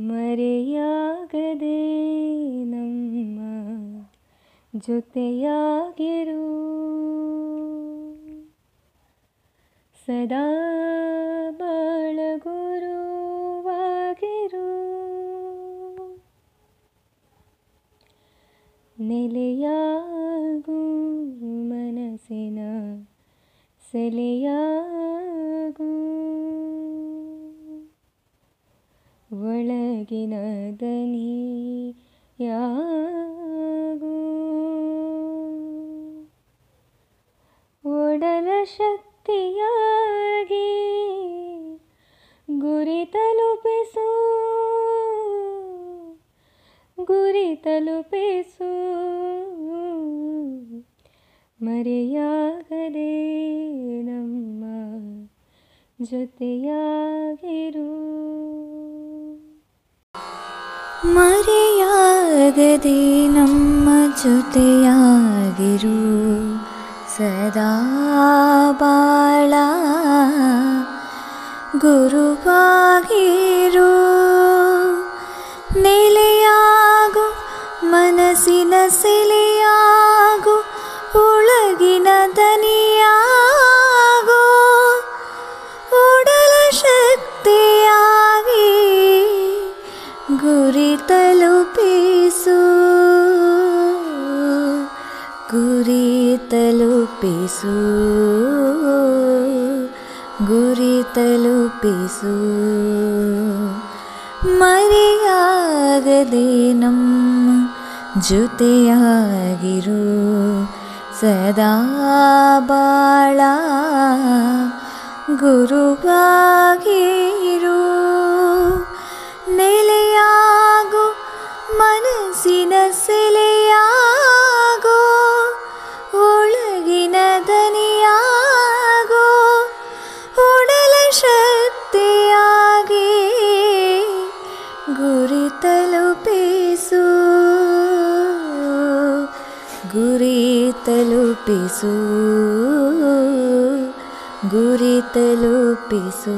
ಮರೆಯಾಗದೆ ನಮ್ಮ ಜೊತೆಯಾಗಿರು ಸದಾ ಬಾಳಗುರುವಾಗಿರು ನೆಲೆಯಾಗು ಮನಸ್ಸಿನ ಸೆಲೆಯಾಗು ಒಳಗಿನ ದನಿಯಾಗು ಒಡಲ ಶಕ್ತಿಯಾಗಿ ಗುರಿ ತಲುಪಿಸು ಗುರಿ ತಲುಪಿಸು ಮರೆಯಾಗದೆ ನಮ್ಮ ಜೊತೆಯಾಗಿರು ಮರೆಯಾಗದೆ ನಮ್ಮ ಜೊತೆಯಾಗಿರು ಸದಾ ಬಾಳ ಗುರುವಾಗಿರು ನೆಲೆಯಾಗು ಮನಸ್ಸಿನ ಸೆಲೆಯಾಗು गुरितलु पिसु गुरि तलु पीसु गुरि तलु पिसु मरि आग दीनं सदा बाला गुरुबागी ಮನಸ್ಸಿನ ಸೆಲೆಯಾಗೋ ಒಳಗಿನ ದನಿಯಾಗೋ ಒಡಲ ಶಕ್ತಿಯಾಗಿ ಗುರಿ ತಲುಪಿಸು ಗುರಿ ತಲುಪಿಸು ಗುರಿ ತಲುಪಿಸು